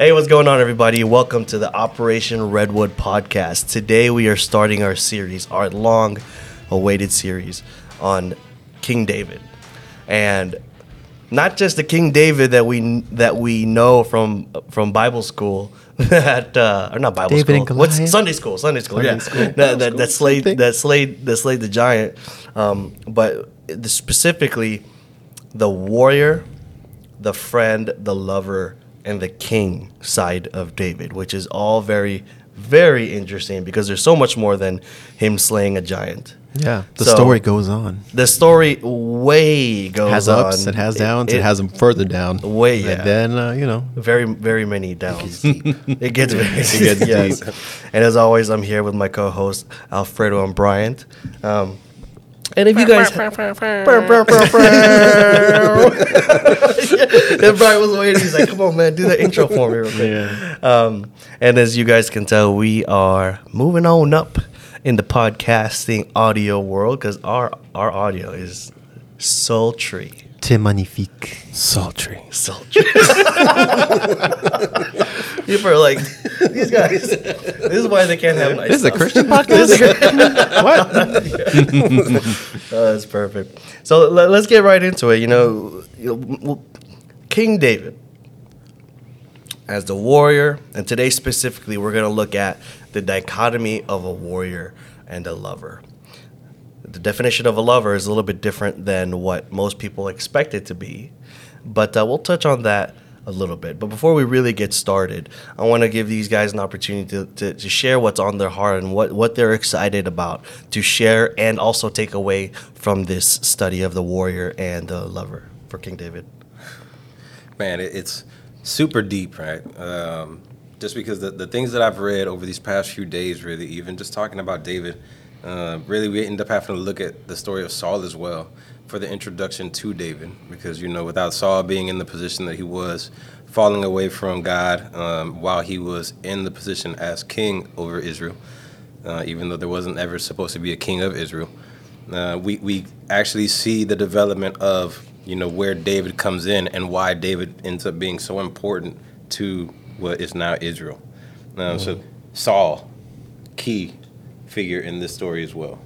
Hey, what's going on, everybody? Welcome to the Operation Redwood podcast. Today, we are starting our series, our long awaited series on King David. And not just the King David that we that we know from from Bible school that uh, or not Bible David school. What's Sunday school? Sunday school. Sunday yeah, school. that, that, that slayed that slayed that slayed the giant. Um, but the, specifically, the warrior, the friend, the lover, and the king side of David, which is all very very interesting because there's so much more than him slaying a giant. Yeah, the So- story goes on. The story way goes It has on. it has downs, it, it- has them further down. Way, yeah. And then uh, you know, very very many downs. it gets very It gets yes. deep. And as always, I'm here with my co-host Alfredo and Bryant. Um, and if you guys, and Bryant was waiting. He's like, "Come on, man, do the intro for me." Real quick. Um, and as you guys can tell, we are moving on up in the podcasting audio world because our our audio is sultry. Te magnifique, sultry. Sultry. People are like, these guys. This is why they can't have nice. This is a stuff. Christian podcast. what? Oh, that's perfect. So let, us get right into it. You know, you know, well, King David as the warrior, and today specifically, we're going to look at the dichotomy of a warrior and a lover. The definition of a lover is a little bit different than what most people expect it to be, but uh, we'll touch on that a little bit. But before we really get started, I want to give these guys an opportunity to, to, to share what's on their heart and what, what they're excited about to share and also take away from this study of the warrior and the lover for King David. Man, it's super deep, right? Um, just because the, the things that I've read over these past few days, really, even just talking about David, uh, really, we end up having to look at the story of Saul as well for the introduction to David. Because, you know, without Saul being in the position that he was, falling away from God um, while he was in the position as king over Israel, uh, even though there wasn't ever supposed to be a king of Israel. Uh, we, we actually see the development of you know where David comes in and why David ends up being so important to what is now Israel. Uh, So Saul, key figure in this story as well.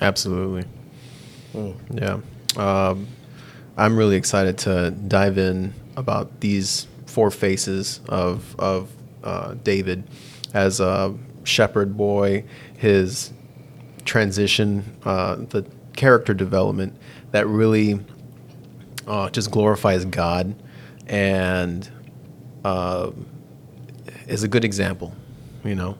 Absolutely. Yeah. Um, I'm really excited to dive in about these four faces of of uh, David as a shepherd boy, his transition, uh, the character development that really uh, just glorifies God and uh, is a good example. You know,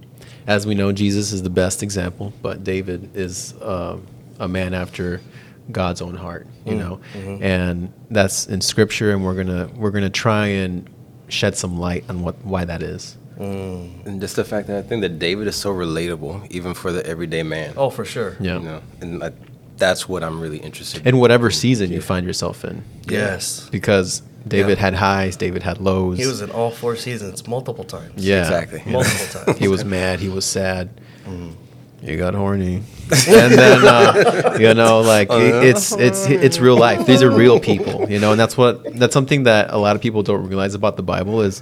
as we know, Jesus is the best example, but David is uh, a man after God's own heart. You mm, know, mm-hmm. and that's in Scripture, and we're gonna we're gonna try and shed some light on what why that is. Mm. And just the fact that I think that David is so relatable, even for the everyday man. Oh, for sure. Yeah. You know, and I, that's what I'm really interested in. In whatever season you find yourself in, Yes. because David Yeah. had highs, David had lows. He was in all four seasons multiple times. yeah, Exactly. Multiple times. he was mad. He was sad. You got horny, and then uh, you know, like it- it's it's it's real life. These are real people, you know, and that's what that's something that a lot of people don't realize about the Bible is.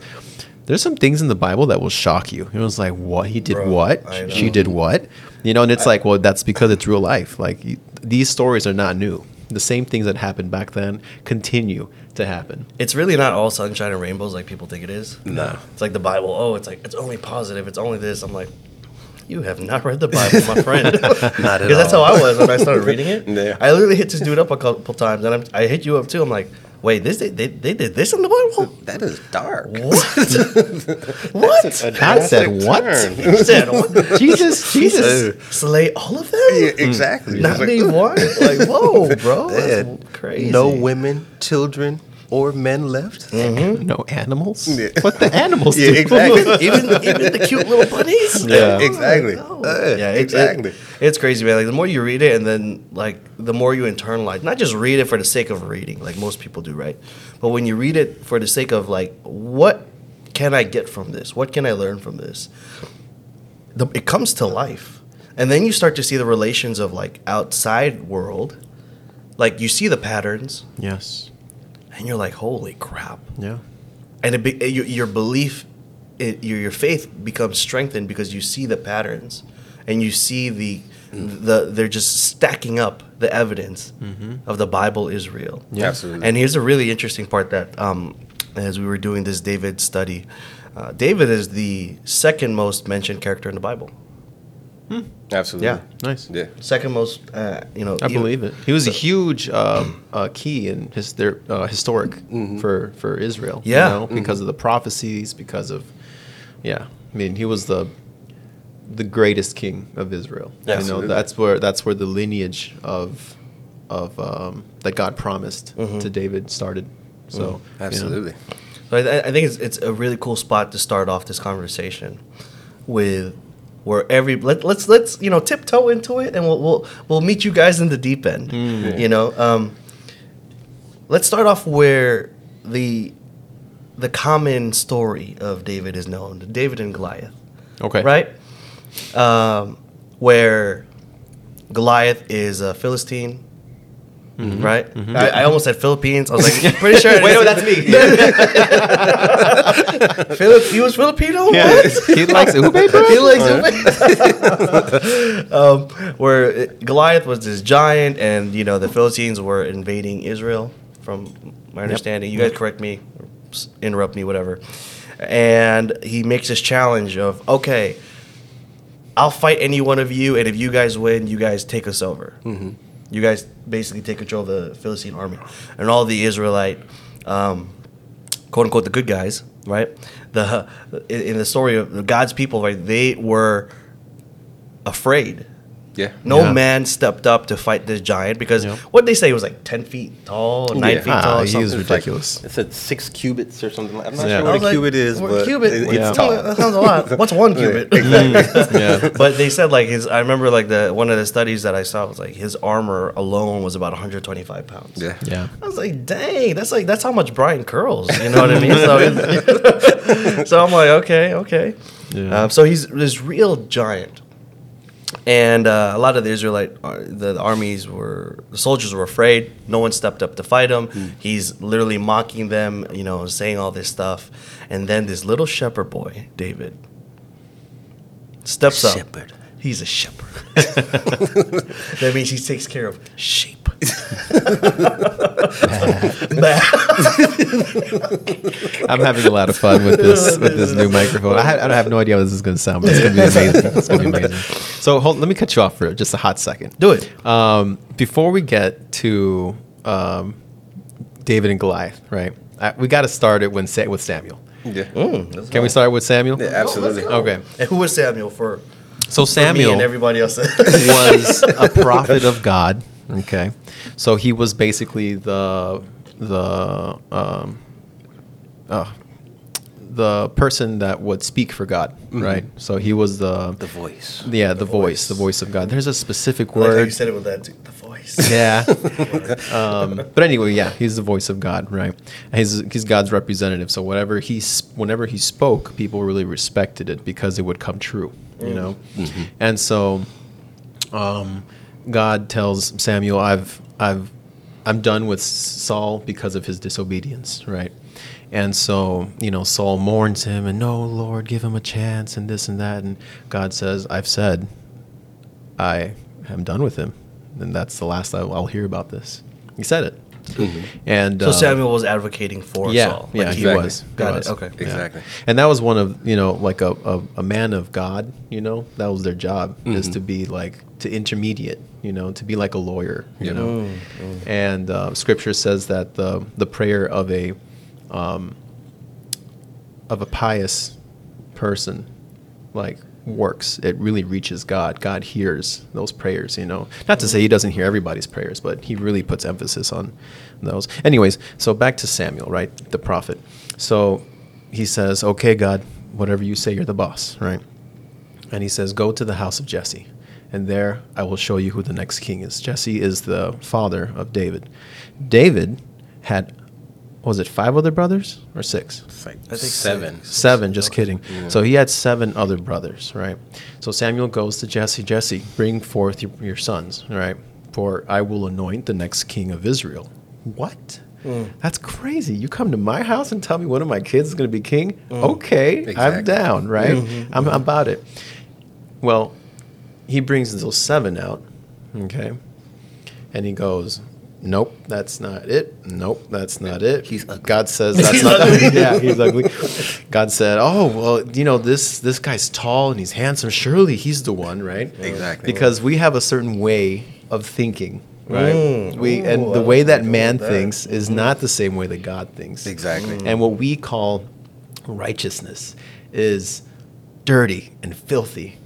There's some things in the Bible that will shock you. You know, it's like what he did, Bro, what she did, what you know, and it's like, well, that's because it's real life. Like you, these stories are not new. The same things that happened back then continue to happen. It's really not all sunshine and rainbows like people think it is. No. It's like the Bible. Oh, it's like it's only positive. It's only this. I'm like, you have not read the Bible, my friend. Not at all. Because that's how. I was when I started reading it. Yeah. I literally hit this dude up a couple times, and I'm, I hit you up too. I'm like, wait, this they, they, they did this in the Bible? That is dark. What? what? God said what? He said, what? Jesus, Jesus. Slay all of them? Yeah, exactly. Not It's like, one? Like, whoa, bro. That's crazy. No women, children, or men left. No animals. Yeah. What the animals Yeah, do? exactly. even even the cute little bunnies. Yeah. Exactly. No. Uh, yeah, it- exactly. it- it's crazy, man. Like the more you read it, and then like the more you internalize. Not just read it for the sake of reading, like most people do, right? But when you read it for the sake of like, what can I get from this? What can I learn from this? The, it comes to life, and then you start to see the relations of like outside world. Like you see the patterns, Yes. And you're like, holy crap! Yeah. and it be, your, your belief it, your your faith becomes strengthened because you see the patterns, and you see the the they're just stacking up the evidence of the Bible is real. Yeah. Absolutely. And here's a really interesting part that um, as we were doing this David study, uh, David is the second most mentioned character in the Bible. Absolutely. Yeah. Nice. Yeah. Second most, uh, you know. I even- believe it. He was a huge um, uh, key in his their uh, historic for for Israel. you Yeah. know, because of the prophecies, because of yeah. I mean, he was the the greatest king of Israel. Absolutely. You know, that's where that's where the lineage of of um, that God promised to David started. So you know. Absolutely. So I, I think it's, it's a really cool spot to start off this conversation with where every let, let's let's you know tiptoe into it and we'll we'll, we'll meet you guys in the deep end you know? Um, let's start off where the the common story of David is known David and Goliath okay, right? Um, where Goliath is a Philistine Mm-hmm. Right, mm-hmm. I, I almost said Philippines. I was like, pretty sure. Wait, no, that's me. Philip, he was Filipino. Yeah. What? he likes ube, bro. he likes it. um, where uh, Goliath was this giant, and you know the Philistines were invading Israel. From my understanding, you guys correct me, interrupt me, whatever. And he makes this challenge of, okay, I'll fight any one of you, and if you guys win, you guys take us over. Mm-hmm. You guys basically take control of the Philistine army, and all the Israelite, um, quote unquote, the good guys, right? The in, in the story of God's people, right? They were afraid. Yeah. No Yeah. man stepped up to fight this giant because Yeah. what they say was like ten feet tall, nine Yeah. feet Ah, tall. or he something. was It's like- ridiculous. It said six cubits or something. like I'm not Yeah. sure I what a like, cubit is, well, but cubit, it- Yeah. it's tall. That sounds a lot. What's one cubit? yeah. but they said like his. I remember like the one of the studies that I saw was like his armor alone was about 125 pounds. Yeah. Yeah. I was like, dang, that's like that's how much Bryant curls. You know what I mean? So, so I'm like, okay, okay. Yeah. Um, so he's this real giant, and uh, a lot of the Israelite, uh, the, the armies were, the soldiers were afraid. No one stepped up to fight him. He's literally mocking them, you know, saying all this stuff, and then this little shepherd boy, David, steps up. Shepherd. He's a shepherd. that means he takes care of sheep. Bad. I'm having a lot of fun with this with this new microphone. I, ha- I have no idea how this is going to sound, but it's going to be amazing. It's going to be amazing. So hold, let me cut you off for just a hot second. Do it. Um, before we get to um, David and Goliath, right? I, we got to start it when with Samuel. Yeah. Can we start with Samuel? Yeah, absolutely. Okay. And who was Samuel for, So for me Samuel and everybody else? was a prophet of God. Okay, so he was basically the the um, uh, the person that would speak for God, right? So he was the The voice. yeah the, voice, the voice of God. There's a specific word. like you said it with that, too, the voice. Yeah. um, but anyway, yeah, he's the voice of God, right? He's he's God's representative. So whatever he whenever he spoke, people really respected it because it would come true, you know. And so, um, God tells Samuel, "I've I've I'm done with Saul because of his disobedience, right?" And so, you know, Saul mourns him and no, Lord, give him a chance and this and that. And God says, I've said, I am done with him. And that's the last I'll hear about this. He said it. And So uh, Samuel was advocating for yeah, Saul. yeah, Like, he Exactly. was. He Got it, was. okay. Yeah. Exactly. And that was one of you know like a, a, a man of God. You know that was their job is to be like to intermediate. You know to be like a lawyer. You know, and uh, Scripture says that the the prayer of a um, of a pious person like works. It really reaches god. God hears those prayers you know. Not to say he doesn't hear everybody's prayers but he really puts emphasis on those. Anyways so back to samuel right the prophet. So he says okay god whatever you say you're the boss right? And he says go to the house of jesse and there i will show you who the next king is. Jesse is the father of david. David had was it five other brothers or six like I think seven. Seven, just kidding. So he had seven other brothers, right? So Samuel goes to Jesse, Jesse, bring forth your, your sons, right? For I will anoint the next king of Israel. What? Mm. That's crazy. You come to my house and tell me one of my kids is going to be king? Mm. Okay, I'm down, right? Mm-hmm. I'm about it. Well, he brings those seven out, okay? And he goes, Nope, that's not it. Nope, that's not it. He's ugly. God says that's not yeah, he's ugly. God said, "Oh, well, you know, this this guy's tall and he's handsome. Surely he's the one, right?" Exactly. Because we have a certain way of thinking, right? Mm. we and Ooh, the way that man that. thinks is mm. not the same way that God thinks. Exactly. And what we call righteousness is dirty and filthy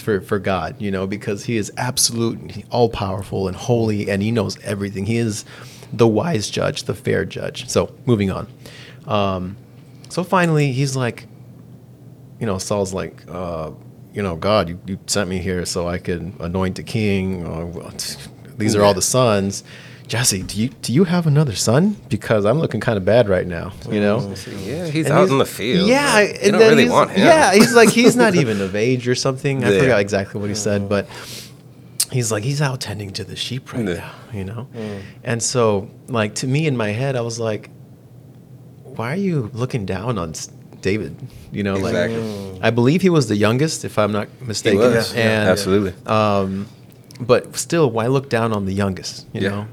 for, for God, you know, because He is absolute, and all powerful and holy, and He knows everything. He is the wise judge, the fair judge. So, moving on. Um, so finally, he's like, you know, Saul's like, uh, you know, God, you, you sent me here so I could anoint a king. Uh, well, these are all the sons. Jesse, do you do you have another son? Because I'm looking kind of bad right now. You know. Yeah, he's And out he's- in the field. Yeah, but and don't then really he's- want him. Yeah, he's like he's not even of age or something. I Yeah. forgot exactly what he said, but he's like he's out tending to the sheep right Yeah. now, you know. And so, like to me in my head, I was like, why are you looking down on David? You know, Exactly. like I believe he was the youngest, if I'm not he mistaken. was. And Absolutely. um, but still, why look down on the youngest? You Yeah. know,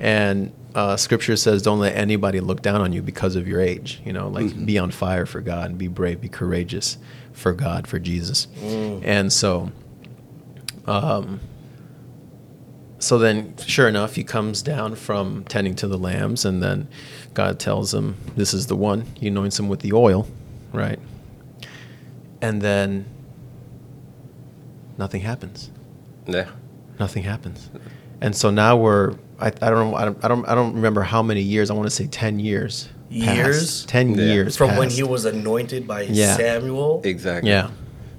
and uh, Scripture says, "Don't let anybody look down on you because of your age." You know, like be on fire for God, and be brave, be courageous for God, for Jesus. And so, um, so then, sure enough, he comes down from tending to the lambs, and then God tells him, "This is the one." He anoints him with the oil, right? And then nothing happens Yeah. nothing happens. And so now we're I, I don't know I don't, I don't I don't remember how many years. I want to say 10 years. passed. Years? 10 Yeah. years From when he was anointed by Yeah. Samuel Exactly. Yeah.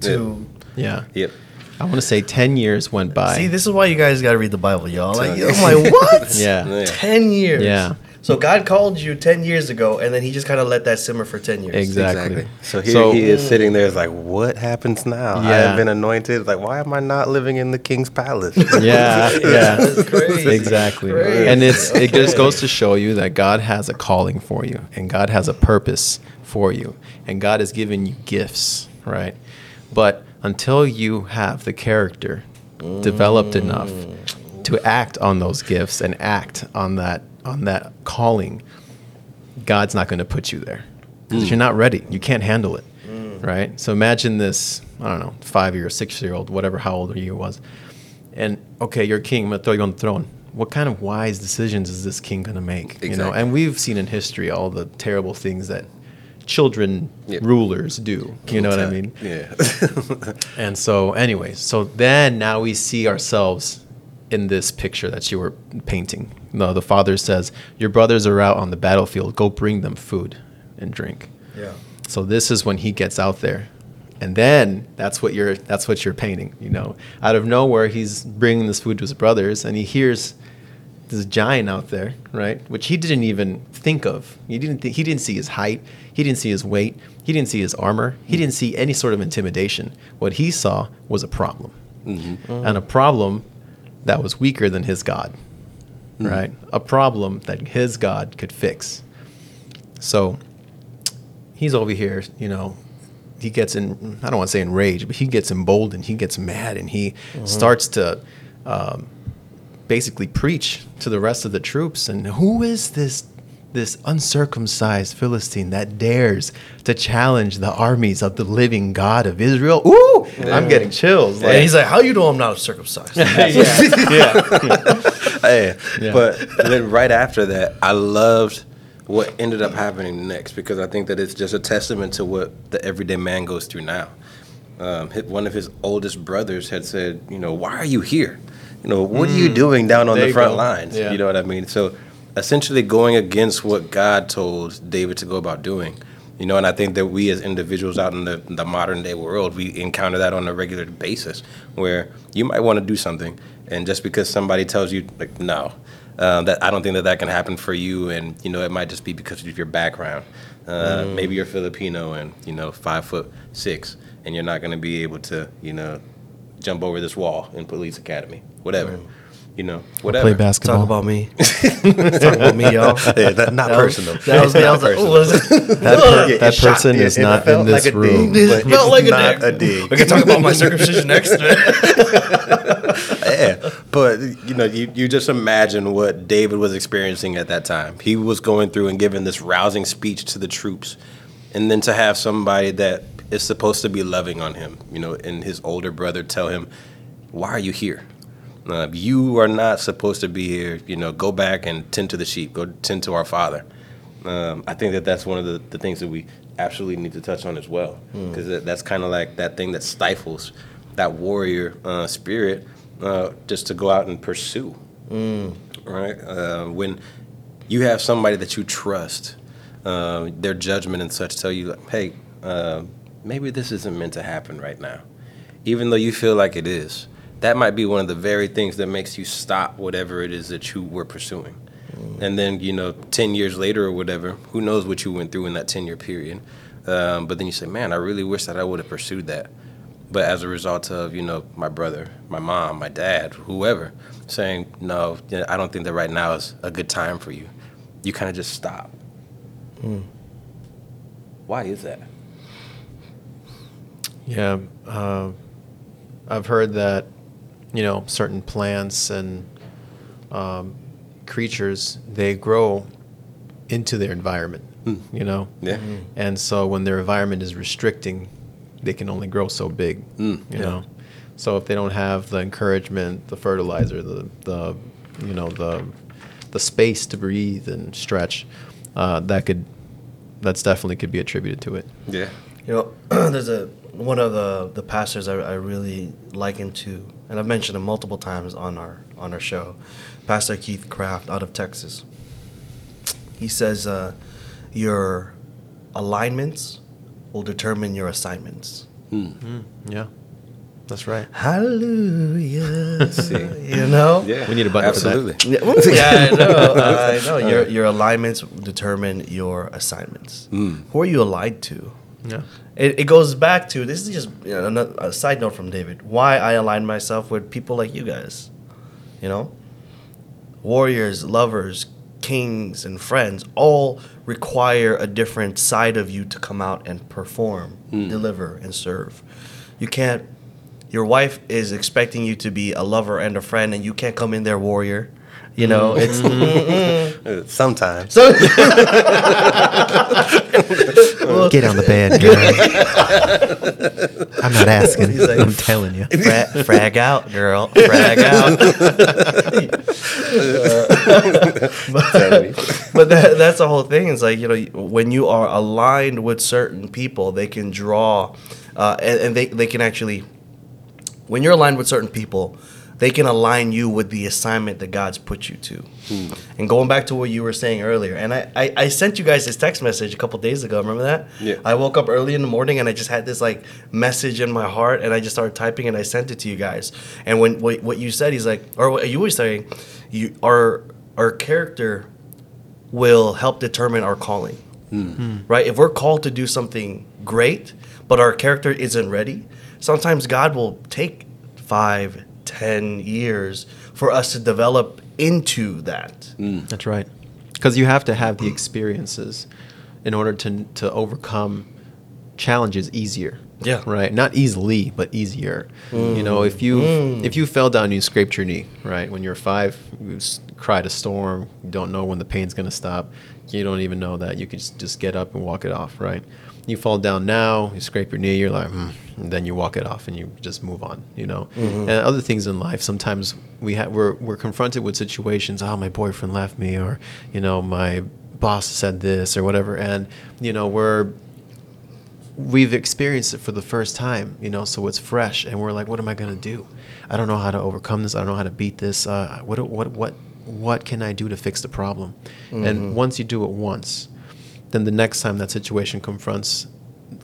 to. Yeah. Yep. I want to say 10 years went by. See, this is why you guys got to read the Bible, y'all. Like, I'm like, what? Yeah. Yeah. 10 years. Yeah. So God called you 10 years ago, and then he just kind of let that simmer for 10 years. Exactly. So here So- he is sitting there. It's like, what happens now? I have been anointed. Like, why am I not living in the king's palace? Yeah, yeah. That's crazy. Exactly. Crazy. And it's it just goes to show you that God has a calling for you and God has a purpose for you and God has given you gifts, right? But until you have the character developed enough to act on those gifts and act on that on that calling, God's not going to put you there. 'Cause mm. you're not ready. You can't handle it. Mm. Right? So imagine this, I don't know, 5-year, 6-year-old, whatever how old he was and okay, you're king. I'm gonna throw you on the throne. What kind of wise decisions is this king gonna make? You know, and we've seen in history all the terrible things that children Yep. rulers do. You know what I mean? Yeah. And so, anyways, so then now we see ourselves in this picture that you were painting. No, the father says, "Your brothers are out on the battlefield. Go bring them food and drink." Yeah. So this is when he gets out there, and then that's what you're that's what you're painting. You know, out of nowhere, he's bringing this food to his brothers, and he hears this giant out there, right? Which he didn't even think of. He didn't th- he didn't see his height. He didn't see his weight. He didn't see his armor. He didn't see any sort of intimidation. What he saw was a problem, mm-hmm. and a problem that was weaker than his God, right? A problem that his God could fix. So he's over here, you know, he gets in, I don't want to say enraged, but he gets emboldened, he gets mad, and he starts to um, basically preach to the rest of the troops. And who is this? This uncircumcised Philistine that dares to challenge the armies of the living God of Israel. Ooh, I'm getting chills. and he's like, how you know I'm not circumcised? hey, Yeah. but then right after that, I loved what ended up happening next because I think that it's just a testament to what the everyday man goes through now. Um, one of his oldest brothers had said, you know, why are you here? You know, what are you doing down on There the front go. lines? Yeah. You know what I mean? So essentially going against what God told David to go about doing. You know, and I think that we as individuals out in the, the modern day world, we encounter that on a regular basis where you might want to do something, and just because somebody tells you, like, no, uh, that I don't think that that can happen for you, and you know, it might just be because of your background. Uh, Maybe you're Filipino and you know, five foot six, and you're not going to be able to, you know, jump over this wall in police academy, whatever. You know, whatever. Play basketball. Talk about me. Talk about me, y'all. Yeah, that, not That was- personal. That was me. I was like, oh, was? That, per- Yeah, that person it- is it not in this like a room. dig, It felt it's like a not dig. a dig. We can talk about my circumcision next. yeah, but you know, you, you just imagine what David was experiencing at that time. He was going through and giving this rousing speech to the troops, and then to have somebody that is supposed to be loving on him, you know, and his older brother tell him, "Why are you here? Uh, you are not supposed to be here. You know, go back and tend to the sheep. Go tend to our father." Um, I think that that's one of the, the things that we absolutely need to touch on as well, because that, that's kind of like that thing that stifles that warrior uh, spirit uh, just to go out and pursue. Right? Uh, when you have somebody that you trust, uh, their judgment and such tell you, hey, uh, maybe this isn't meant to happen right now. Even though you feel like it is, that might be one of the very things that makes you stop whatever it is that you were pursuing. And then, you know, 10 years later or whatever, who knows what you went through in that 10 year period. Um, but then you say, man, I really wish that I would have pursued that. But as a result of, you know, my brother, my mom, my dad, whoever, saying, no, I don't think that right now is a good time for you, you kind of just stop. Why is that? Yeah, uh, I've heard that you know certain plants and um, creatures they grow into their environment. You know, Yeah. and so when their environment is restricting, they can only grow so big. Mm, you know, so if they don't have the encouragement, the fertilizer, the the you know the the space to breathe and stretch, uh, that could that's definitely could be attributed to it. Yeah. You know, there's a one of the the pastors I, I really liken to, and I've mentioned him multiple times on our on our show, Pastor Keith Craft out of Texas. He says, uh, "Your alignments will determine your assignments." Hmm. Hmm. Yeah, that's right. Hallelujah. See. You know. Yeah. We need a button for that. Absolutely. Yeah, yeah, I know. I know. Your your alignments determine your assignments. Hmm. Who are you aligned to? Yeah. It, it goes back to this is just you know, another, a side note from David. Why I align myself with people like you guys, you know, warriors, lovers, kings, and friends all require a different side of you to come out and perform, hmm. deliver, and serve. You can't. Your wife is expecting you to be a lover and a friend, and you can't come in there warrior. You know, it's Uh, Sometimes. so. Get on the bed, girl. I'm not asking. He's like- I'm telling you. Fra- frag out, girl. Frag out. but but that, that's the whole thing. It's like you know when you are aligned with certain people, they can draw, uh, and, and they they can actually. When you're aligned with certain people, they can align you with the assignment that God's put you to. Hmm. And going back to what you were saying earlier, and I, I, I sent you guys this text message a couple days ago. Remember that? Yeah. I woke up early in the morning and I just had this like message in my heart, and I just started typing and I sent it to you guys. And when what, what you said, he's like, or what you were saying, you our our character will help determine our calling. Hmm. Hmm. Right? If we're called to do something great, but our character isn't ready, sometimes God will take five, ten years for us to develop into that. Mm. That's right. Because you have to have the experiences in order to to overcome challenges easier. Yeah. Right. Not easily, but easier. You know, if you mm. if you fell down and you scraped your knee, right, when you're five, you s- cried a storm, you don't know when the pain's gonna stop. You don't even know that. You can just, just get up and walk it off, right? You fall down now, you scrape your knee, you're like, mm, and then you walk it off and you just move on, you know. And other things in life, sometimes we ha- we're we're confronted with situations. Oh, my boyfriend left me, or you know, my boss said this, or whatever, and you know, we're we've experienced it for the first time, you know, so it's fresh, and we're like, what am I gonna do? I don't know how to overcome this. I don't know how to beat this. Uh, what what what what can I do to fix the problem? And once you do it once, then the next time that situation confronts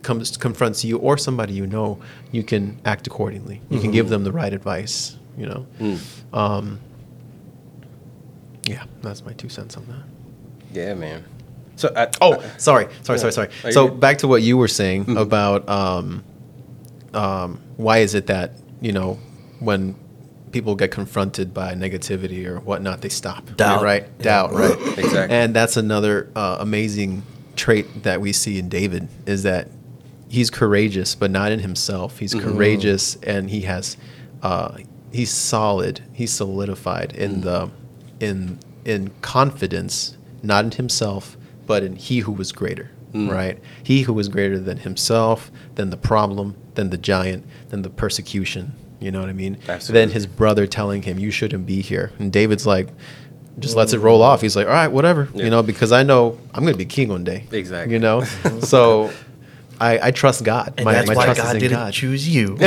comes confronts you or somebody you know, you can act accordingly. You can give them the right advice. You know. Um, yeah, that's my two cents on that. Yeah, man. So I, Oh, sorry, sorry, sorry, sorry. Are So back to what you were saying about um, um, why is it that you know when people get confronted by negativity or whatnot, they stop. Doubt. right? Yeah. Doubt, right? Exactly. And that's another uh, amazing trait that we see in David is that he's courageous, but not in himself. He's courageous and he has, uh, he's solid. He's solidified in the, in in confidence, not in himself, but in he who was greater. Right? He who was greater than himself, than the problem, than the giant, than the persecution. You know what I mean? Absolutely. Then his brother telling him, "You shouldn't be here," and David's like, just lets it roll off. He's like, "All right, whatever," Yeah. you know, because I know I'm going to be king one day. Exactly. You know, so I, I trust God. And that's why God didn't choose you.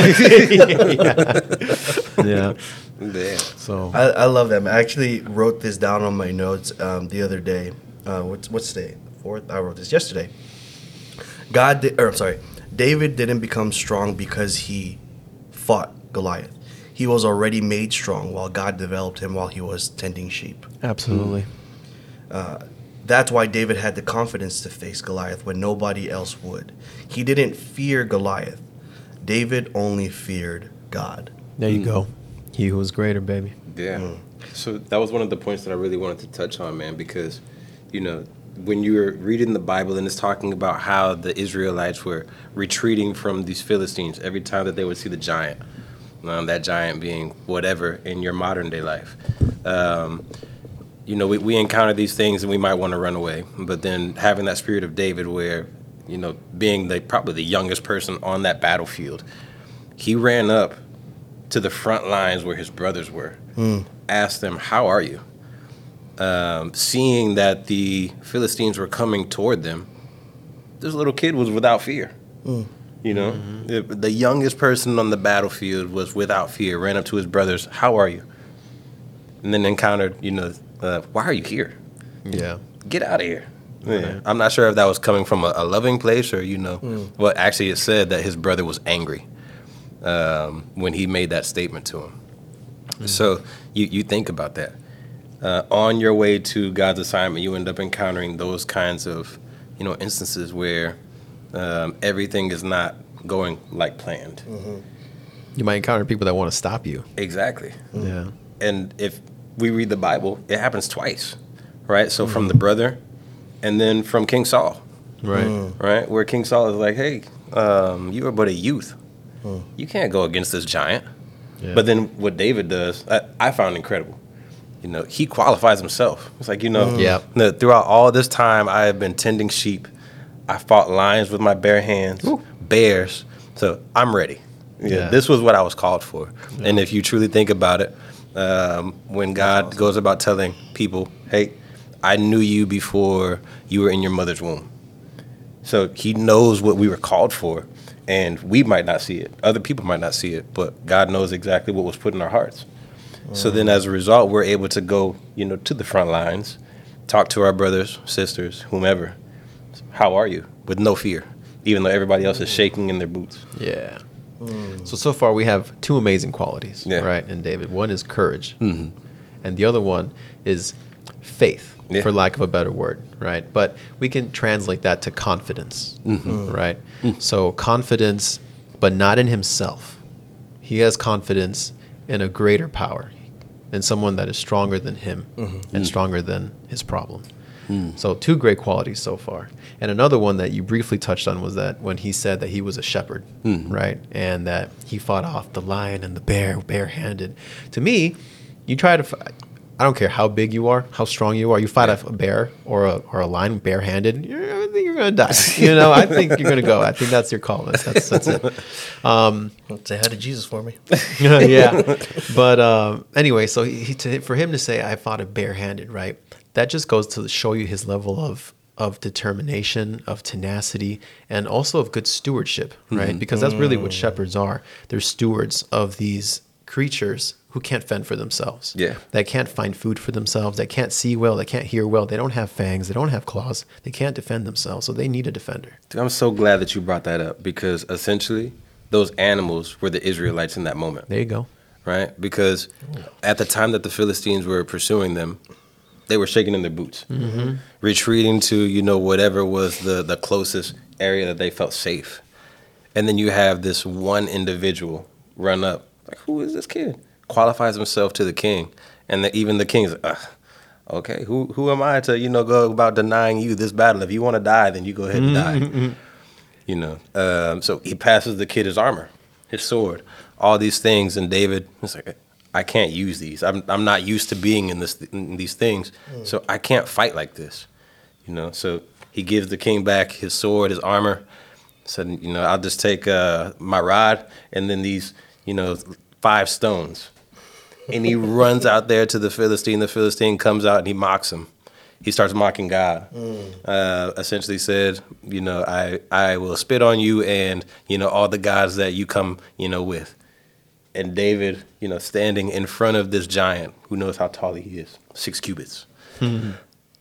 yeah. Yeah. So I, I love that. man. I actually wrote this down on my notes um, the other day. Uh, what's what's day? Fourth. I wrote this yesterday. God, did, or I'm sorry, David didn't become strong because he fought Goliath. He was already made strong while God developed him while he was tending sheep. absolutely. Mm. Uh, that's why David had the confidence to face Goliath when nobody else would. He didn't fear Goliath. David only feared God. There you mm. go. He who is greater, baby. Yeah. Mm. So that was one of the points that I really wanted to touch on, man, because, you know, when you're reading the Bible and it's talking about how the Israelites were retreating from these Philistines every time that they would see the giant, um, that giant being whatever in your modern day life. Um, you know, we, we encounter these things and we might want to run away, but then having that spirit of David where, you know, being the probably the youngest person on that battlefield, he ran up to the front lines where his brothers were, asked them, How are you? Um, seeing that the Philistines were coming toward them, this little kid was without fear. You know, the, the youngest person on the battlefield was without fear, ran up to his brothers, How are you? And then encountered, you know, uh, Why are you here? Yeah. Get out of here. Yeah. I'm not sure if that was coming from a, a loving place or, you know, well, actually, it said that his brother was angry um, when he made that statement to him. So you, you think about that. Uh, on your way to God's assignment, you end up encountering those kinds of, you know, instances where um, everything is not going like planned. Mm-hmm. You might encounter people that want to stop you. Exactly. Mm-hmm. Yeah. And if we read the Bible, it happens twice, right? So from mm-hmm. the brother, and then from King Saul. Right. Mm. right? Where King Saul is like, hey, um, you are but a youth. Mm. You can't go against this giant. Yeah. But then what David does, I, I found incredible. You know, he qualifies himself. It's like, you know, mm. Yep. the- throughout all this time, I have been tending sheep. I fought lions with my bare hands, bears. So I'm ready. Yeah, Yeah. This was what I was called for. And if you truly think about it, um, when God goes about telling people, hey, I knew you before you were in your mother's womb. So he knows what we were called for, and we might not see it. Other people might not see it, but God knows exactly what was put in our hearts. So then, as a result, we're able to go, you know, to the front lines, talk to our brothers, sisters, whomever. How are you? With no fear, even though everybody else is shaking in their boots. Yeah. Mm. So so far we have two amazing qualities, Yeah. right? In David, one is courage, mm-hmm. and the other one is faith, Yeah. for lack of a better word, right? But we can translate that to confidence, mm-hmm. mm. right? Mm. So confidence, but not in himself. He has confidence in a greater power, in someone that is stronger than him mm-hmm. and stronger than his problem. So two great qualities so far. And another one that you briefly touched on was that when he said that he was a shepherd, right? And that he fought off the lion and the bear barehanded. To me, you try to f- I don't care how big you are, how strong you are, you fight off a bear or a or a lion barehanded, you're, I think you're going to die. You know, I think you're going to go. I think that's your call. That's that's, that's it. Say hi to Jesus for me. yeah. But um, anyway, so he, he to, for him to say I fought it barehanded, right? That just goes to show you his level of of determination, of tenacity, and also of good stewardship, right? Mm-hmm. Because that's really what mm. shepherds are. They're stewards of these creatures who can't fend for themselves. Yeah. That can't find food for themselves. They can't see well. They can't hear well. They don't have fangs. They don't have claws. They can't defend themselves. So they need a defender. Dude, I'm so glad that you brought that up because essentially, those animals were the Israelites in that moment. There you go. right? Because at the time that the Philistines were pursuing them, they were shaking in their boots, retreating to you know whatever was the the closest area that they felt safe. And then you have this one individual run up, like, who is this kid? qualifies himself to the king, and that even the king's, uh, okay, who who am I to you know go about denying you this battle? If you want to die, then you go ahead and die. You know, um, so he passes the kid his armor, his sword, all these things, and David is like, I can't use these. I'm I'm not used to being in this in these things, so I can't fight like this. You know, so he gives the king back his sword, his armor. Said, you know, I'll just take uh, my rod and then these, you know, five stones. And he runs out there to the Philistine. The Philistine comes out and he mocks him. He starts mocking God. Uh, essentially said, you know, I, I will spit on you and, you know, all the gods that you come, you know, with. And David, you know, standing in front of this giant who knows how tall he is, six cubits hmm.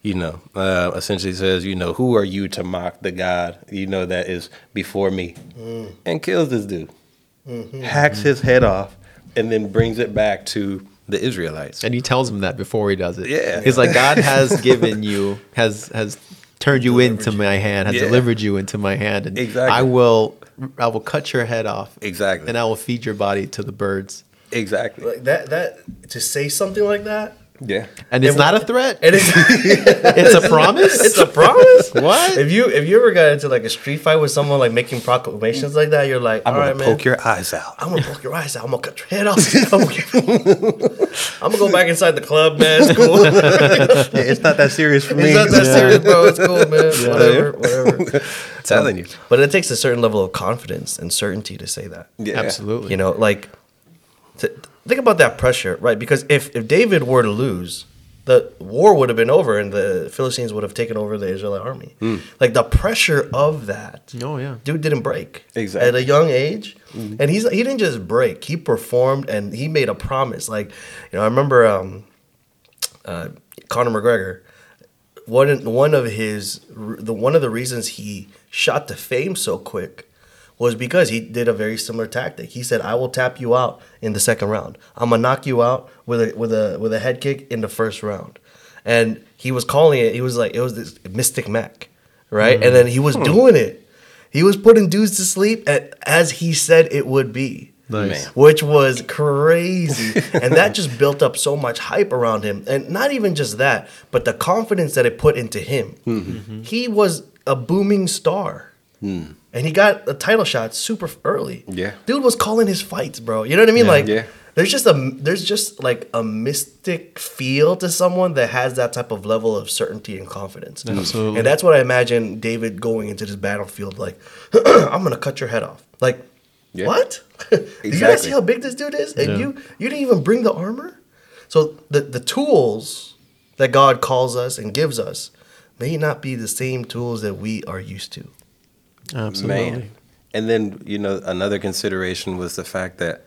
you know, uh, essentially says, you know, who are you to mock the God, you know, that is before me, hmm. and kills this dude, mm-hmm. hacks his head off, and then brings it back to the Israelites. And he tells him that before he does it. Yeah. He's like, God has given you, has has turned you into my hand, has Yeah. delivered you into my hand, and Exactly. I will, I will cut your head off, Exactly. and I will feed your body to the birds. Exactly. Like that that to say something like that. Yeah. And it's And not a threat. It's It's a promise. it's a promise. What? If you if you ever got into like a street fight with someone like making proclamations like that, you're like, I'm all gonna right, man. poke your eyes out. I'm gonna poke your eyes out. I'm gonna cut your head off. I'm gonna, go back inside the club, man. It's cool. Yeah, it's not that serious for me. It's not that serious, bro. It's cool, man. Whatever, whatever. Telling you. But it takes a certain level of confidence and certainty to say that. Yeah. Absolutely. You know, like to, think about that pressure, right? Because if if David were to lose, the war would have been over, and the Philistines would have taken over the Israelite army. Like the pressure of that. Oh yeah. Dude didn't break Exactly. at a young age, and he's he didn't just break. He performed and he made a promise. Like you know, I remember um, uh, Conor McGregor. One one of his the one of the reasons he shot to fame so quick was because he did a very similar tactic. He said, "I will tap you out in the second round. I'm gonna knock you out with a with a with a head kick in the first round." And he was calling it. He was like, it was this Mystic Mac, right? And mm. then he was hmm. doing it. He was putting dudes to sleep at, as he said it would be Nice. Which was crazy. and that just built up so much hype around him. And not even just that, but the confidence that it put into him. Mm-hmm. He was a booming star. And he got a title shot super early. Yeah. Dude was calling his fights, bro. You know what I mean? Yeah. like Yeah. there's just a there's just like a mystic feel to someone that has that type of level of certainty and confidence. Absolutely. And that's what I imagine David going into this battlefield like, I'm gonna cut your head off. Like, Yeah. what? Do you guys see how big this dude is? And Yeah. you you didn't even bring the armor? So the the tools that God calls us and gives us may not be the same tools that we are used to. Absolutely. Man. And then, you know, another consideration was the fact that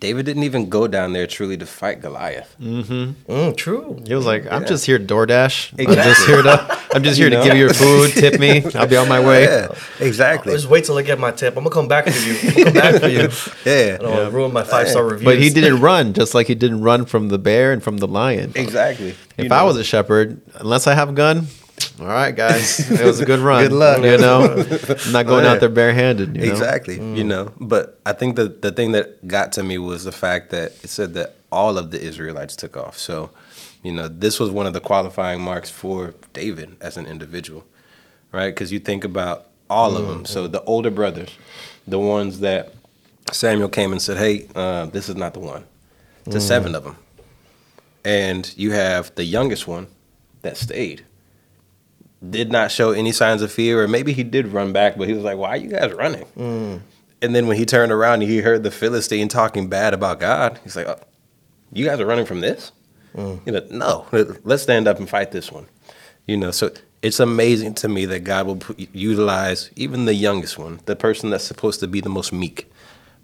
David didn't even go down there truly to fight Goliath. Mm-hmm. Mm, true. He was like, "I'm Yeah. just here to DoorDash. I'm just here to, I'm just here You to know? give you your food. Tip me. I'll be on my way." Yeah, exactly. Just wait till I get my tip. I'm gonna come back for you. I'm gonna come back for you. Yeah, I don't want to ruin my five star reviews. But he didn't run, just like he didn't run from the bear and from the lion. exactly. If I was a shepherd, unless I have a gun, all right, guys, it was a good run. Good luck. You know, I'm not going out there barehanded. You know? Exactly. Mm. You know, but I think the the thing that got to me was the fact that it said that all of the Israelites took off. So, you know, this was one of the qualifying marks for David as an individual, right? Because you think about all of mm-hmm. them. So the older brothers, the ones that Samuel came and said, "Hey, uh, this is not the one." To mm. seven of them, and you have the youngest one that stayed did not show any signs of fear, or maybe he did run back, but he was like, "Why are you guys running?" And then when he turned around and he heard the Philistine talking bad about God, he's like, oh, "You guys are running from this?" You know, no. Let's stand up and fight this one. You know, so it's amazing to me that God will put, utilize even the youngest one, the person that's supposed to be the most meek,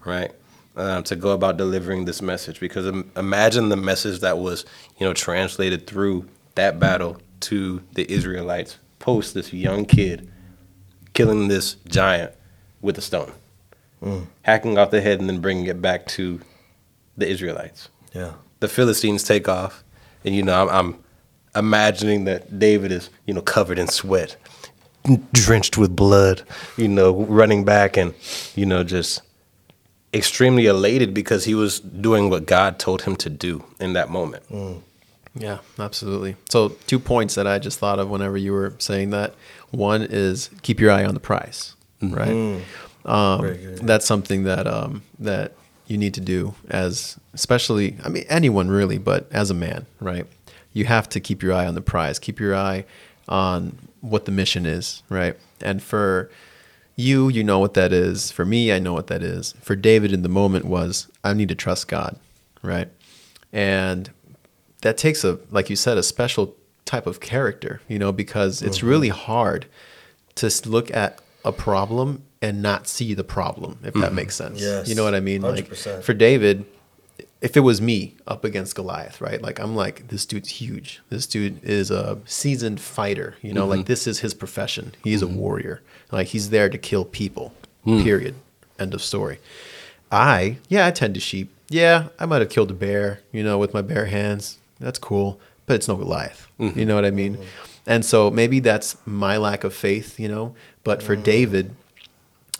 right, um, to go about delivering this message. Because im- imagine the message that was, you know, translated through that battle to the Israelites post this young kid killing this giant with a stone, mm. hacking off the head and then bringing it back to the Israelites Yeah. the Philistines take off, and you know I'm, I'm imagining that David is you know covered in sweat, drenched with blood, you know running back and you know just extremely elated because he was doing what God told him to do in that moment. Mm. Yeah, absolutely. So, two points that I just thought of whenever you were saying that. One is keep your eye on the prize, right? Um, that's something that um, that you need to do as, especially, I mean, anyone really, but as a man, right? You have to keep your eye on the prize. Keep your eye on what the mission is, right? And for you, you know what that is. For me, I know what that is. For David, in the moment, was I need to trust God, right? And that takes a like you said a special type of character you know because it's mm-hmm. really hard to look at a problem and not see the problem if that mm-hmm. makes sense. Yes. you know what i mean? Like 100%. for david if it was me up against goliath right like i'm like this dude's huge. This dude is a seasoned fighter you know like mm-hmm. this is his profession. He's a warrior. Like he's there to kill people hmm. period. End of story. I, yeah, I tend to sheep. Yeah, I might have killed a bear, you know, with my bare hands. That's cool, but it's no Goliath. Mm-hmm. You know what I mean? And so maybe that's my lack of faith, you know. But for mm. David,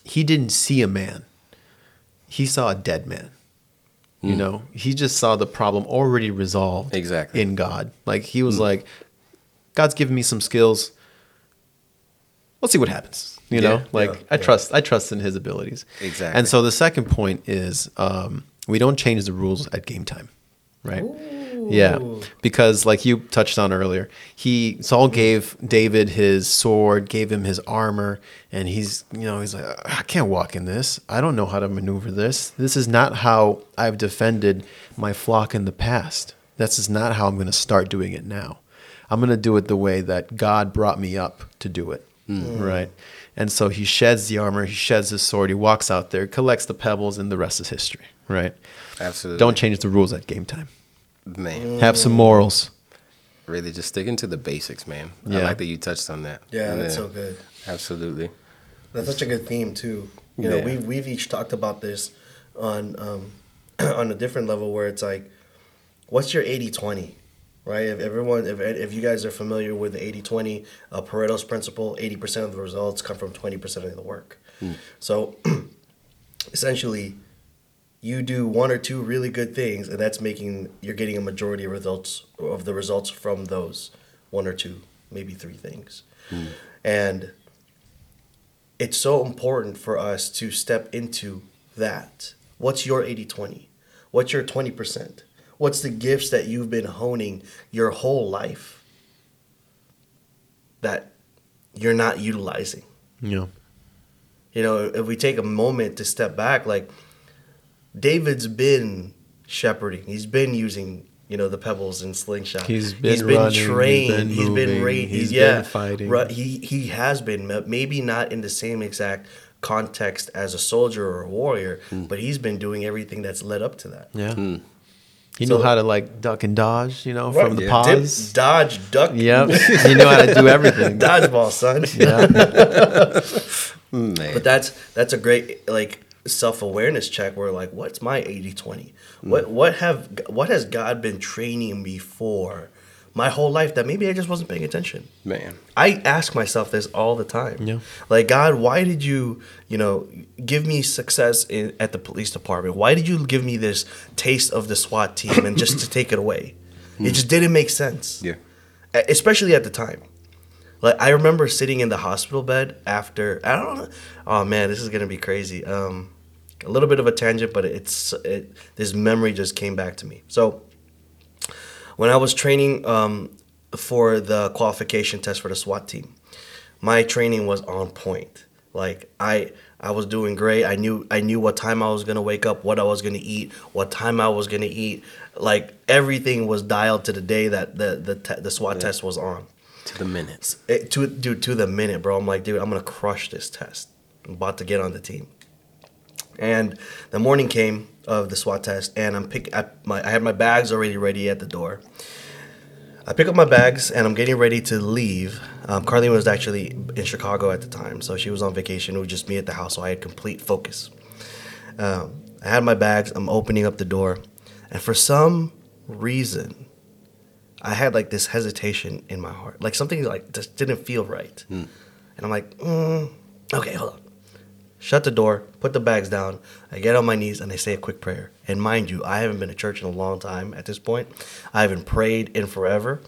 he didn't see a man, he saw a dead man. You mm. know, he just saw the problem already resolved Exactly. in God. Like he was mm. like, God's given me some skills. Let's see what happens. You know, Yeah, like yeah, I yeah. trust, I trust in his abilities. Exactly. And so the second point is um, we don't change the rules at game time, right? Yeah, because like you touched on earlier, he Saul gave David his sword, gave him his armor, and he's you know he's like I can't walk in this. I don't know how to maneuver this. This is not how I've defended my flock in the past. This is not how I'm going to start doing it now. I'm going to do it the way that God brought me up to do it. Mm. Right. And so he sheds the armor, he sheds his sword, he walks out there, collects the pebbles, and the rest is history. Right. Absolutely. Don't change the rules at game time. man. Have some morals. Really, just sticking to the basics, man. Yeah. I like that you touched on that. Yeah, that's so good. Absolutely. That's such a good theme too. You know, Yeah. we've we've each talked about this on um, on a different level where it's like, what's your 80-20? Right? If everyone, if if you guys are familiar with the 80-20, uh, Pareto's principle, eighty percent of the results come from twenty percent of the work. So, essentially, you do one or two really good things, and that's making you're getting a majority of results of the results from those one or two, maybe three things, hmm. and it's so important for us to step into that. What's your 80 20? What's your 20%? What's the gifts that you've been honing your whole life that you're not utilizing? Yeah. You know, if we take a moment to step back, like David's been shepherding, he's been using, you know, the pebbles and slingshot. He's been running, he's trained, been he's been moving, raised, he's yeah, been fighting. ru- he he has been maybe not in the same exact context as a soldier or a warrior, hmm. but he's been doing everything that's led up to that. Yeah. Hmm. He So- knew how to like duck and dodge, you know, Right, from the yeah. Dip, dodge, duck, Yep. he knew how to do everything. dodgeball, son. Yeah. Hmm, man. But that's that's a great like self awareness check. Where like, what's my 80-20? What what have what has God been training me for my whole life that maybe I just wasn't paying attention? man. I ask myself this all the time. Yeah. Like God, why did you, you know, give me success in, at the police department? Why did you give me this taste of the SWAT team and just to take it away? It just didn't make sense. Yeah. E- Especially at the time. Like I remember sitting in the hospital bed after I don't know. Oh man, this is gonna be crazy. Um, a little bit of a tangent, but it's it, this memory just came back to me. So when I was training um, for the qualification test for the SWAT team, my training was on point. Like I I was doing great. I knew I knew what time I was gonna wake up, what I was gonna eat, what time I was gonna eat. Like everything was dialed to the day that the the te- the SWAT test was on. To the minutes. It, to dude to the minute, bro. I'm like, dude, I'm gonna crush this test. I'm about to get on the team. And the morning came of the SWAT test, and I'm pick. I, my, I had my bags already ready at the door. I pick up my bags and I'm getting ready to leave. Um, Carlene was actually in Chicago at the time, so she was on vacation. It was just me at the house, so I had complete focus. Um, I had my bags. I'm opening up the door, and for some reason, I had like this hesitation in my heart, like something like just didn't feel right. And I'm like, mm, okay, hold on. Shut the door, put the bags down. I get on my knees and I say a quick prayer. And mind you, I haven't been to church in a long time at this point. I haven't prayed in forever.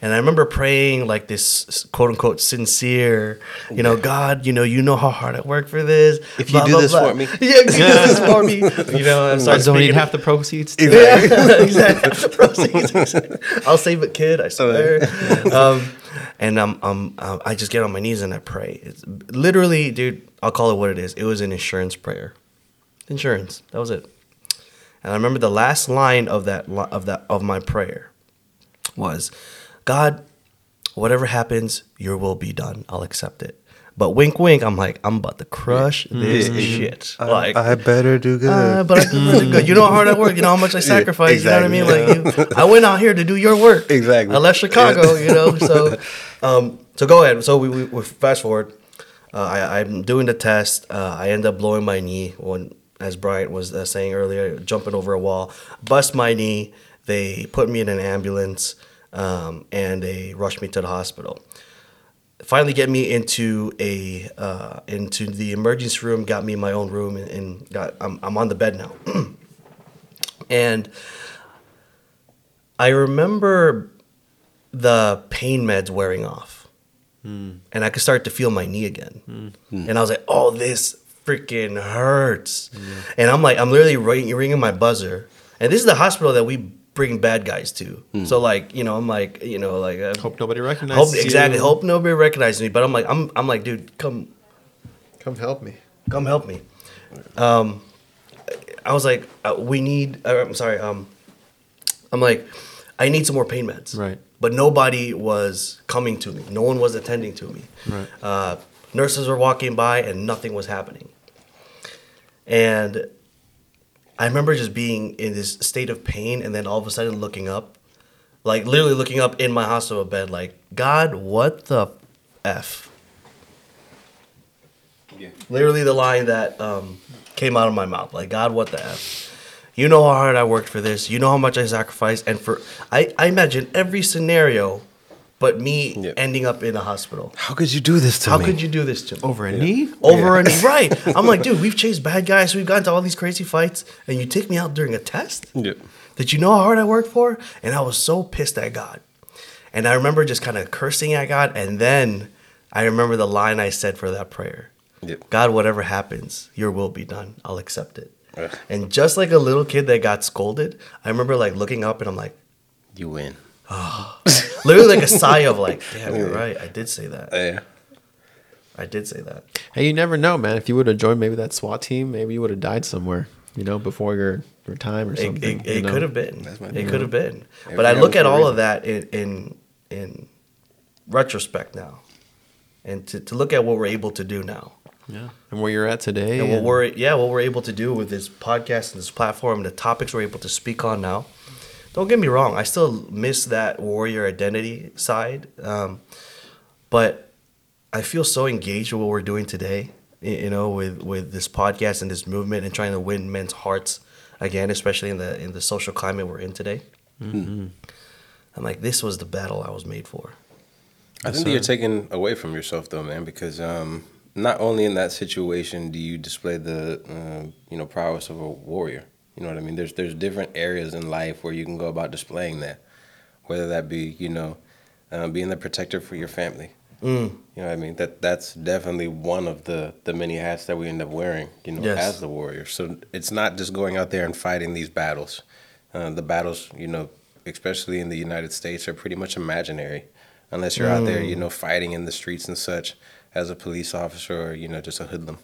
And I remember praying like this quote unquote sincere, you know, God, you know, you know how hard I work for this. If you do this for me. Yeah, if you do this for me. You know, I I started don't need half the proceeds. too. yeah, exactly. Proceeds. I'll save it, kid. I swear. um, and um, um, uh, I just get on my knees and I pray. It's literally, dude. I'll call it what it is. It was an insurance prayer. Insurance. That was it. And I remember the last line of that of that of my prayer was, God, whatever happens, Your will be done. I'll accept it. But wink, wink. I'm like, I'm about to crush this shit. Like, I better do good. uh, but I do good. You know how hard I work. You know how much I sacrifice. exactly. You know what I mean? Like you, I went out here to do your work. Exactly. I left Chicago. You know. So, um, so go ahead. So we, we, we fast forward. Uh, I, I'm doing the test. Uh, I end up blowing my knee when, as Bryant was uh, saying earlier, jumping over a wall, bust my knee. They put me in an ambulance, um, and they rushed me to the hospital finally get me into a uh, into the emergency room, got me in my own room, and, and got I'm I'm on the bed now, and I remember the pain meds wearing off, and I could start to feel my knee again, and I was like, oh, this freaking hurts, and I'm like, I'm literally ring, ringing my buzzer, and this is the hospital that we bring bad guys to, so like you know I'm like you know like uh, Hope nobody recognizes Hope you. exactly. Hope nobody recognizes me. But I'm like, I'm, I'm like, dude, come, Come help me. come help me. Um, I was like, uh, we need. Uh, I'm sorry. Um, I'm like, I need some more pain meds. Right. But nobody was coming to me. No one was attending to me. Right. Uh, nurses were walking by and nothing was happening. And I remember just being in this state of pain and then all of a sudden looking up, like literally looking up in my hospital bed, like, God, what the F? Yeah. Literally the line that um, came out of my mouth, like, God, what the F? You know how hard I worked for this. You know how much I sacrificed. And for, I, I imagine every scenario but me Yeah. ending up in a hospital. How could you do this to How me? How could you do this to me? Over a knee? over a knee? right. I'm like, dude, we've chased bad guys, we've gotten to all these crazy fights, and you take me out during a test? Yeah. Did you know how hard I worked for? And I was so pissed at God. And I remember just kind of cursing at God, and then I remember the line I said for that prayer. Yep. God, whatever happens, your will be done. I'll accept it. Ugh. And just like a little kid that got scolded, I remember like looking up and I'm like, You win. Ah. literally like a sigh of like, damn, you're right. I did say that. Yeah. I did say that. Hey, you never know, man. If you would have joined maybe that SWAT team, maybe you would have died somewhere, you know, before your, your time or something. it, you it could have been. That's my It could have been. Every But I look at all reason. of that in in in retrospect now, and to, to look at what we're able to do now, Yeah. And where you're at today. and what we're yeah what we're able to do with this podcast and this platform, the topics we're able to speak on now. Don't get me wrong, I still miss that warrior identity side, um, but I feel so engaged with what we're doing today. You know, with with this podcast and this movement and trying to win men's hearts again, especially in the in the social climate we're in today. I'm like, this was the battle I was made for. I think that you're taking away from yourself, though, man, because um, not only in that situation do you display the uh, you know prowess of a warrior. You know what I mean? There's there's different areas in life where you can go about displaying that, whether that be you know uh, being the protector for your family. Mm. You know what I mean? That that's definitely one of the the many hats that we end up wearing. You know, Yes. as the warrior. So it's not just going out there and fighting these battles. Uh, the battles, you know, especially in the United States, are pretty much imaginary, unless you're out there, you know, fighting in the streets and such as a police officer or you know just a hoodlum.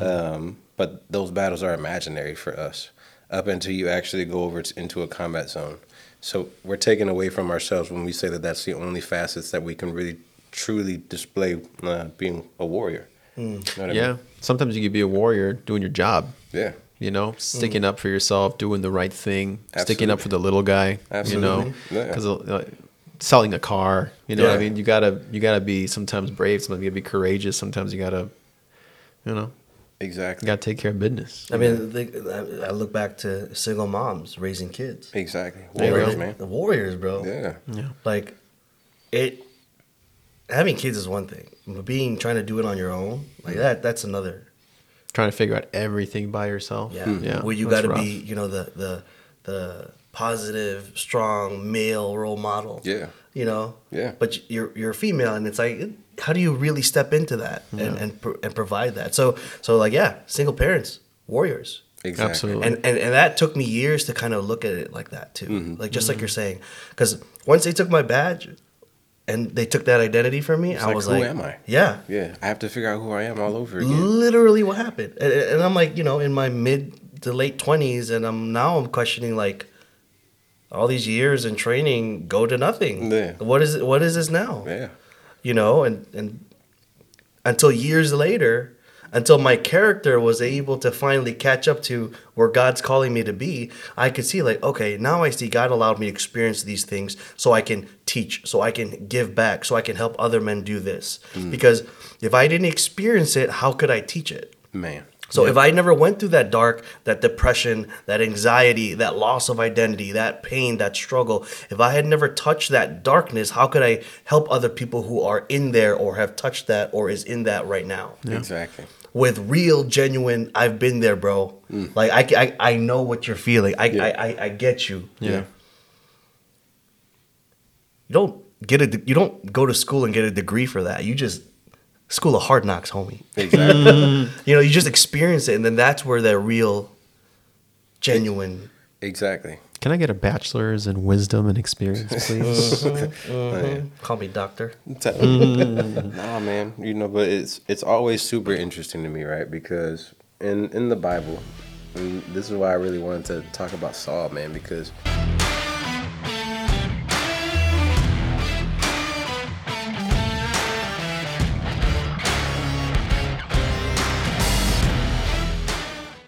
Um, but those battles are imaginary for us up until you actually go over to, into a combat zone. So we're taken away from ourselves when we say that that's the only facets that we can really truly display uh, being a warrior. You know what I mean? Yeah. Sometimes you can be a warrior doing your job. Yeah. You know, sticking up for yourself, doing the right thing, sticking up for the little guy. Absolutely. You know, Yeah. because uh, selling a car. You know, what I mean, you gotta you gotta be sometimes brave. Sometimes you gotta be courageous. Sometimes you gotta, you know, exactly. you Exactly. gotta take care of business. I mean, the, I I look back to single moms raising kids. Exactly. Warriors, go. man. The warriors, bro. Yeah. Yeah. Like, it. Having kids is one thing, but being trying to do it on your own, like that, that's another. trying to figure out everything by yourself. Yeah. Hmm. yeah. Where you got to be, you know, the the the positive, strong male role model. Yeah. You know. Yeah. But you're you're a female, and it's like, how do you really step into that and and, pro- and provide that? So so like yeah, single parents, warriors. Exactly. Absolutely. And, and and that took me years to kind of look at it like that too, Mm-hmm. like just like you're saying, because once they took my badge, and they took that identity from me, I like, was who like, "Who am I? Yeah, Yeah, I have to figure out who I am all over again. literally what happened and, and i'm like you know in my mid to late 20s and i'm now i'm questioning like all these years and training go to nothing Yeah. what is it what is this now Yeah. you know and and until years later until my character was able to finally catch up to where god's calling me to be i could see like okay now i see god allowed me to experience these things so i can teach so i can give back so i can help other men do this mm. because if i didn't experience it how could i teach it Man. So if I never went through that dark, that depression, that anxiety, that loss of identity, that pain, that struggle, if I had never touched that darkness, how could I help other people who are in there or have touched that or is in that right now? Exactly. With real, genuine, I've been there, bro. Mm. Like I, I, I know what you're feeling. I, Yeah. I, I, I get you. Yeah. You don't get a, you don't go to school and get a degree for that. You just school of hard knocks, homie. Exactly. You know, you just experience it, and then that's where the real, genuine. exactly. Can I get a bachelor's in wisdom and experience, please? Man. Mm-hmm. Mm-hmm. Call me doctor. Mm-hmm. nah, man. You know, but it's it's always super interesting to me, right? Because in in the Bible, and this is why I really wanted to talk about Saul, man, because